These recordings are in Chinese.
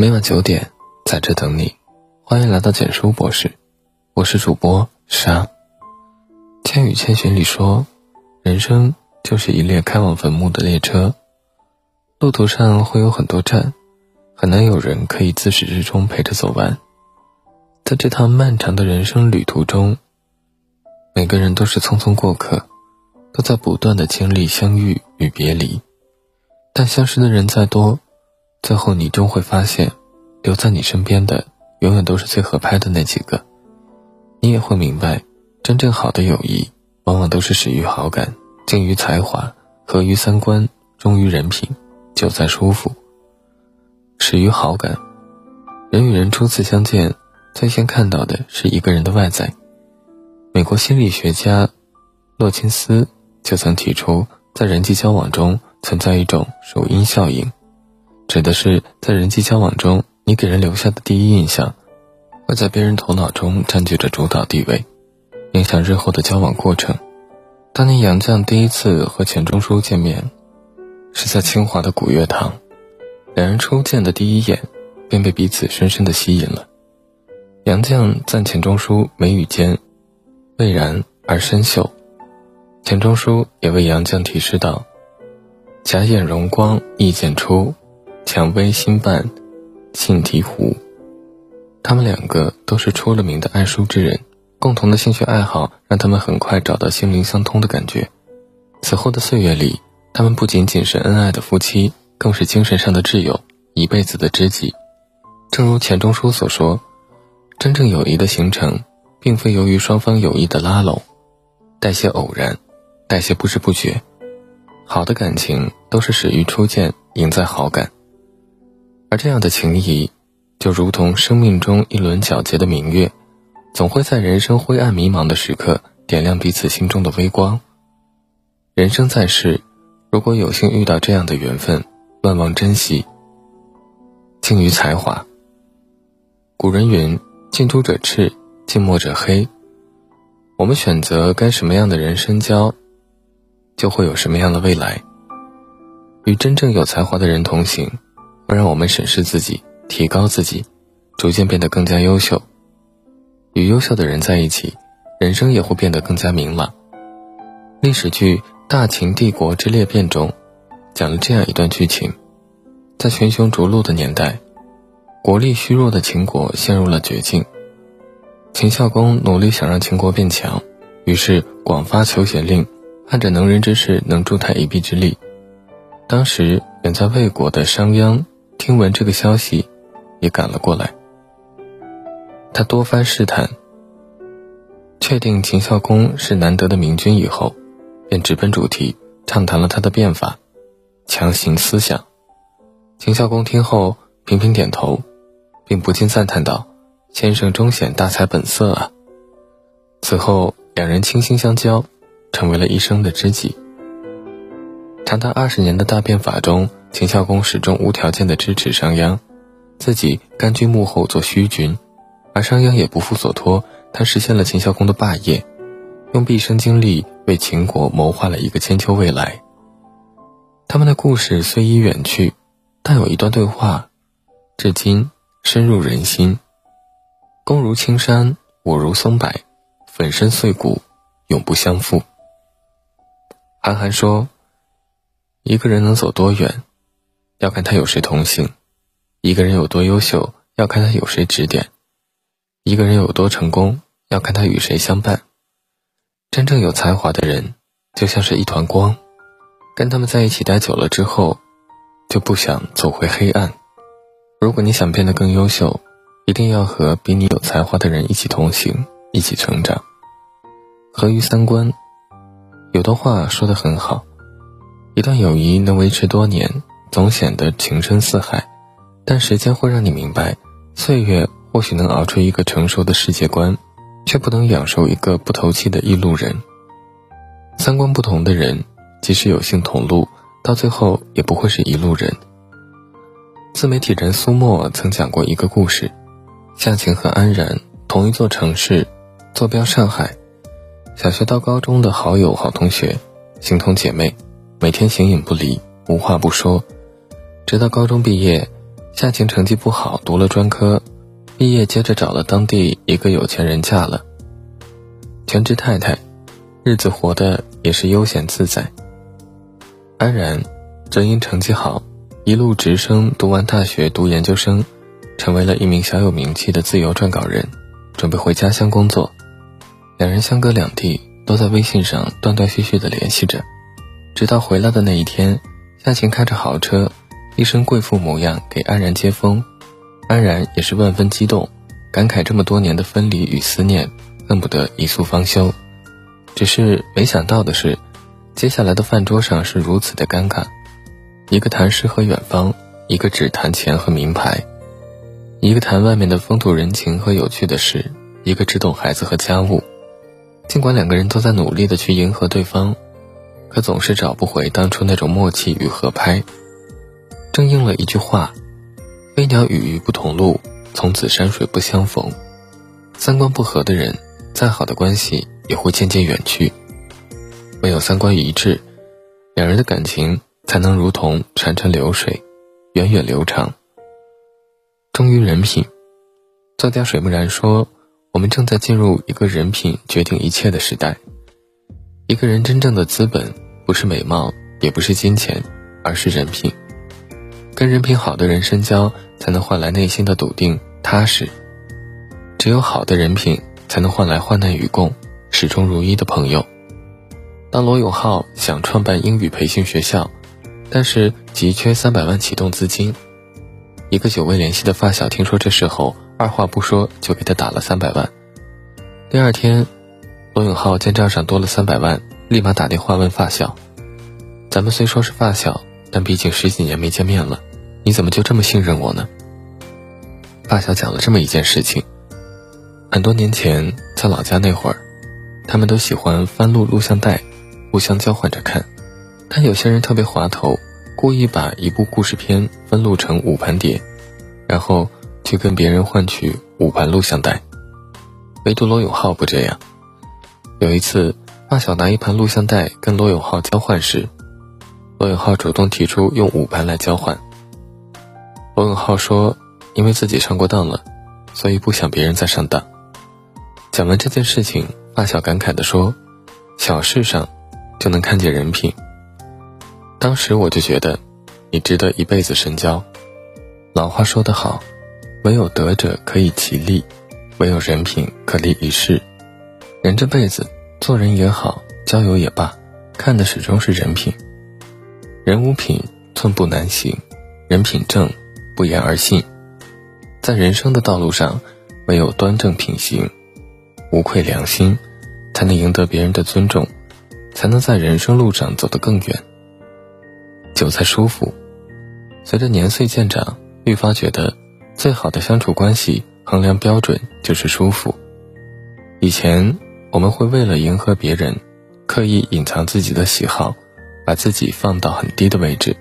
每晚九点，在这等你。欢迎来到简书博士，我是主播沙。《千与千寻》里说，人生就是一列开往坟墓的列车，路途上会有很多站，很难有人可以自始至终陪着走完。在这趟漫长的人生旅途中，每个人都是匆匆过客，都在不断的经历相遇与别离。但相识的人再多，最后你终会发现，留在你身边的永远都是最合拍的那几个。你也会明白，真正好的友谊，往往都是始于好感，敬于才华，合于三观，忠于人品，久在舒服。始于好感，人与人初次相见，最先看到的是一个人的外在。美国心理学家洛钦斯就曾提出，在人际交往中。存在一种首因效应，指的是在人际交往中，你给人留下的第一印象，会在别人头脑中占据着主导地位，影响日后的交往过程。当年杨绛第一次和钱钟书见面，是在清华的古月堂，两人初见的第一眼，便被彼此深深的吸引了。杨绛赞钱钟书眉宇间，蔚然而深秀，钱钟书也为杨绛提示道。假眼容光意见出，蔷薇心瓣沁醍醐。他们两个都是出了名的爱书之人，共同的兴趣爱好让他们很快找到心灵相通的感觉。此后的岁月里，他们不仅仅是恩爱的夫妻，更是精神上的挚友，一辈子的知己。正如钱钟书所说：“真正友谊的形成，并非由于双方友谊的拉拢，带些偶然，带些不知不觉。”好的感情都是始于初见，赢在好感。而这样的情谊，就如同生命中一轮皎洁的明月，总会在人生灰暗迷茫的时刻，点亮彼此心中的微光。人生在世，如果有幸遇到这样的缘分，万望珍惜。敬于才华。古人云：“近朱者赤，近墨者黑。”我们选择跟什么样的人深交？就会有什么样的未来。与真正有才华的人同行，会让我们审视自己，提高自己，逐渐变得更加优秀。与优秀的人在一起，人生也会变得更加明朗。历史剧《大秦帝国之裂变》中，讲了这样一段剧情：在群雄逐鹿的年代，国力虚弱的秦国陷入了绝境。秦孝公努力想让秦国变强，于是广发求贤令。按着能人之士能助他一臂之力。当时远在魏国的商鞅听闻这个消息，也赶了过来。他多番试探，确定秦孝公是难得的明君以后，便直奔主题，畅谈了他的变法、强行思想。秦孝公听后频频点头，并不禁赞叹道：“先生终显大才本色啊！”此后两人倾心相交。成为了一生的知己。长达二十年的大变法中，秦孝公始终无条件的支持商鞅，自己甘居幕后做虚君，而商鞅也不负所托，他实现了秦孝公的霸业，用毕生精力为秦国谋划了一个千秋未来。他们的故事虽已远去，但有一段对话，至今深入人心：公如青山，我如松柏，粉身碎骨，永不相负。韩寒说：“一个人能走多远，要看他有谁同行；一个人有多优秀，要看他有谁指点；一个人有多成功，要看他与谁相伴。真正有才华的人，就像是一团光，跟他们在一起待久了之后，就不想走回黑暗。如果你想变得更优秀，一定要和比你有才华的人一起同行，一起成长，合于三观。”有的话说得很好，一段友谊能维持多年，总显得情深似海，但时间会让你明白，岁月或许能熬出一个成熟的世界观，却不能养熟一个不投气的一路人。三观不同的人，即使有幸同路，到最后也不会是一路人。自媒体人苏沫曾讲过一个故事：夏晴和安然同一座城市，坐标上海。小学到高中的好友、好同学，形同姐妹，每天形影不离，无话不说。直到高中毕业，夏晴成绩不好，读了专科，毕业接着找了当地一个有钱人嫁了，全职太太，日子活得也是悠闲自在。安然，则因成绩好，一路直升，读完大学，读研究生，成为了一名小有名气的自由撰稿人，准备回家乡工作。两人相隔两地，都在微信上断断续续的联系着，直到回来的那一天，夏晴开着豪车。一身贵妇模样给安然接风，安然也是万分激动，感慨这么多年的分离与思念，恨不得一宿方休。只是没想到的是，接下来的饭桌上是如此的尴尬，一个谈诗和远方，一个只谈钱和名牌，一个谈外面的风土人情和有趣的事，一个只懂孩子和家务。尽管两个人都在努力的去迎合对方，可总是找不回当初那种默契与合拍。正应了一句话：“飞鸟与鱼不同路，从此山水不相逢。”三观不合的人，再好的关系也会渐渐远去。唯有三观一致，两人的感情才能如同潺潺流水，源远流长。忠于人品，作家水木然说：“我们正在进入一个人品决定一切的时代。一个人真正的资本，不是美貌，也不是金钱，而是人品。”跟人品好的人深交，才能换来内心的笃定踏实。只有好的人品，才能换来患难与共、始终如一的朋友。当罗永浩想创办英语培训学校，但是急缺三百万启动资金，一个久未联系的发小听说这事后，二话不说就给他打了三百万。第二天，罗永浩见账上多了三百万，立马打电话问发小：“咱们虽说是发小，但毕竟十几年没见面了。”你怎么就这么信任我呢？发小讲了这么一件事情：很多年前在老家那会儿，他们都喜欢翻录录像带，互相交换着看。但有些人特别滑头，故意把一部故事片分录成五盘碟，然后去跟别人换取五盘录像带。唯独罗永浩不这样。有一次，发小拿一盘录像带跟罗永浩交换时，罗永浩主动提出用五盘来交换。罗永浩说：“因为自己上过当了，所以不想别人再上当。”讲完这件事情，发小感慨地说：“小事上就能看见人品。”当时我就觉得，你值得一辈子深交。老话说得好：“唯有德者可以其利，唯有人品可立一世。”人这辈子做人也好，交友也罢，看的始终是人品。人无品，寸步难行；人品正。不言而信，在人生的道路上，唯有端正品行，无愧良心，才能赢得别人的尊重，才能在人生路上走得更远。久在舒服，随着年岁渐长，愈发觉得最好的相处关系衡量标准就是舒服。以前我们会为了迎合别人，刻意隐藏自己的喜好，把自己放到很低的位置，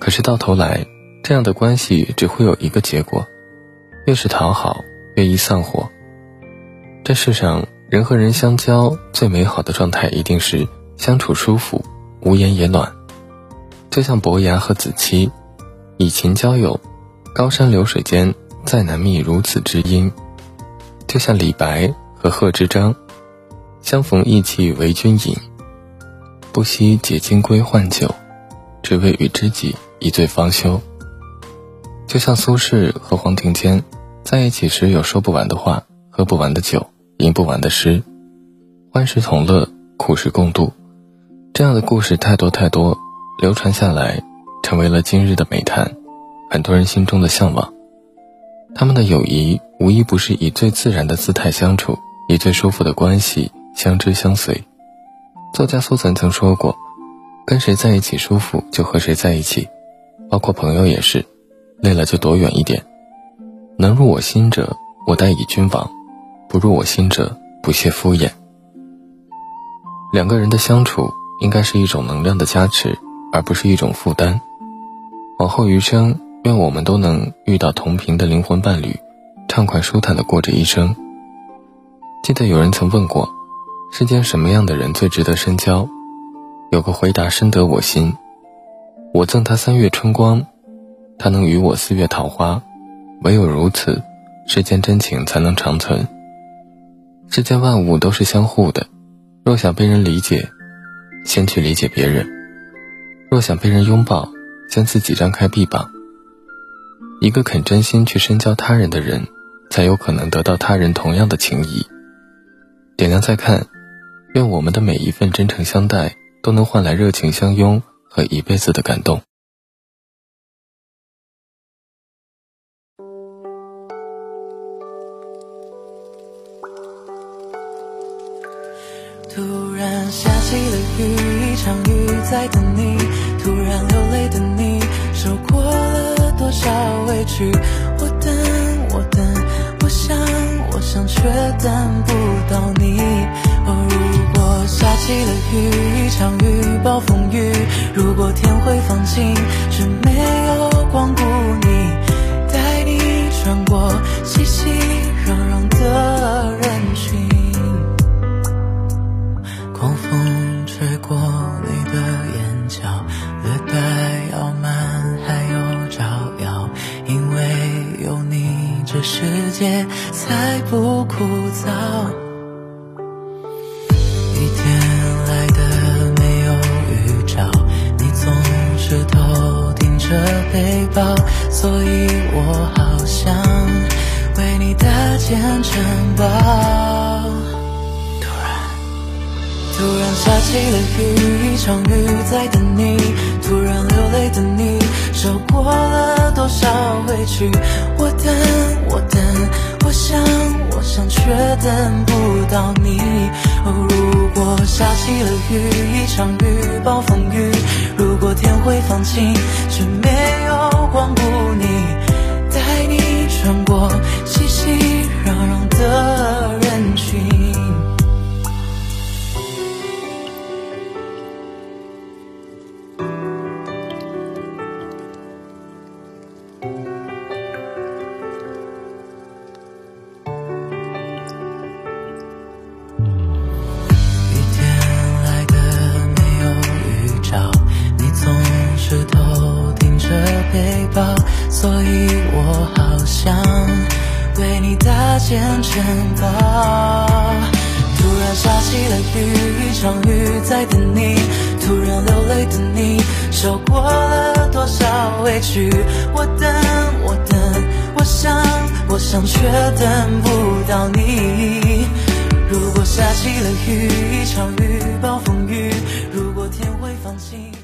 可是到头来。这样的关系只会有一个结果，越是讨好，越易散伙。这世上人和人相交最美好的状态，一定是相处舒服，无言也暖。就像伯牙和子期，以情交友，高山流水间再难觅如此知音。就像李白和贺知章，相逢意气为君饮，不惜解金龟换酒，只为与知己一醉方休。就像苏轼和黄庭坚在一起时，有说不完的话，喝不完的酒，吟不完的诗，欢时同乐，苦时共度，这样的故事太多太多，流传下来，成为了今日的美谈，很多人心中的向往。他们的友谊无一不是以最自然的姿态相处，以最舒服的关系相知相随。作家苏岑曾说过：“跟谁在一起舒服，就和谁在一起，包括朋友也是。”累了就躲远一点，能入我心者，我待以君王；不入我心者，不屑敷衍。两个人的相处应该是一种能量的加持，而不是一种负担。往后余生，愿我们都能遇到同频的灵魂伴侣，畅快舒坦的过着一生。记得有人曾问过，世间什么样的人最值得深交？有个回答深得我心：我赠他三月春光。他能与我四月桃花，唯有如此，世间真情才能长存。世间万物都是相互的，若想被人理解，先去理解别人；若想被人拥抱，先自己张开臂膀。一个肯真心去深交他人的人，才有可能得到他人同样的情谊。点亮再看，愿我们的每一份真诚相待，都能换来热情相拥和一辈子的感动。突然下起了雨，一场雨在等你。突然流泪的你，受过了多少委屈？我等，我等，我想，我想，却等不到你。哦，果下起了雨，一场雨，暴风雨。如果天会放晴，却没有光顾你，带你穿过熙熙攘攘的人群。狂风吹过你的眼角，略带傲慢，还有招摇。因为有你，这世界才不枯燥。着背包，所以我好想为你搭建城堡。突然突然下起了雨，一场雨在等你。突然流泪的你，受过了多少委屈？我等，我等，我想，我想，却等不到你。哦，如果下起了雨，一场雨，暴风雨。如果天会放晴，却没有光顾你，带你穿过熙熙攘攘的你搭建城堡。突然下起了雨，一场雨在等你。突然流泪的你，受过了多少委屈？我等，我等，我想，我想，却等不到你。如果下起了雨，一场雨，暴风雨。如果天会放晴。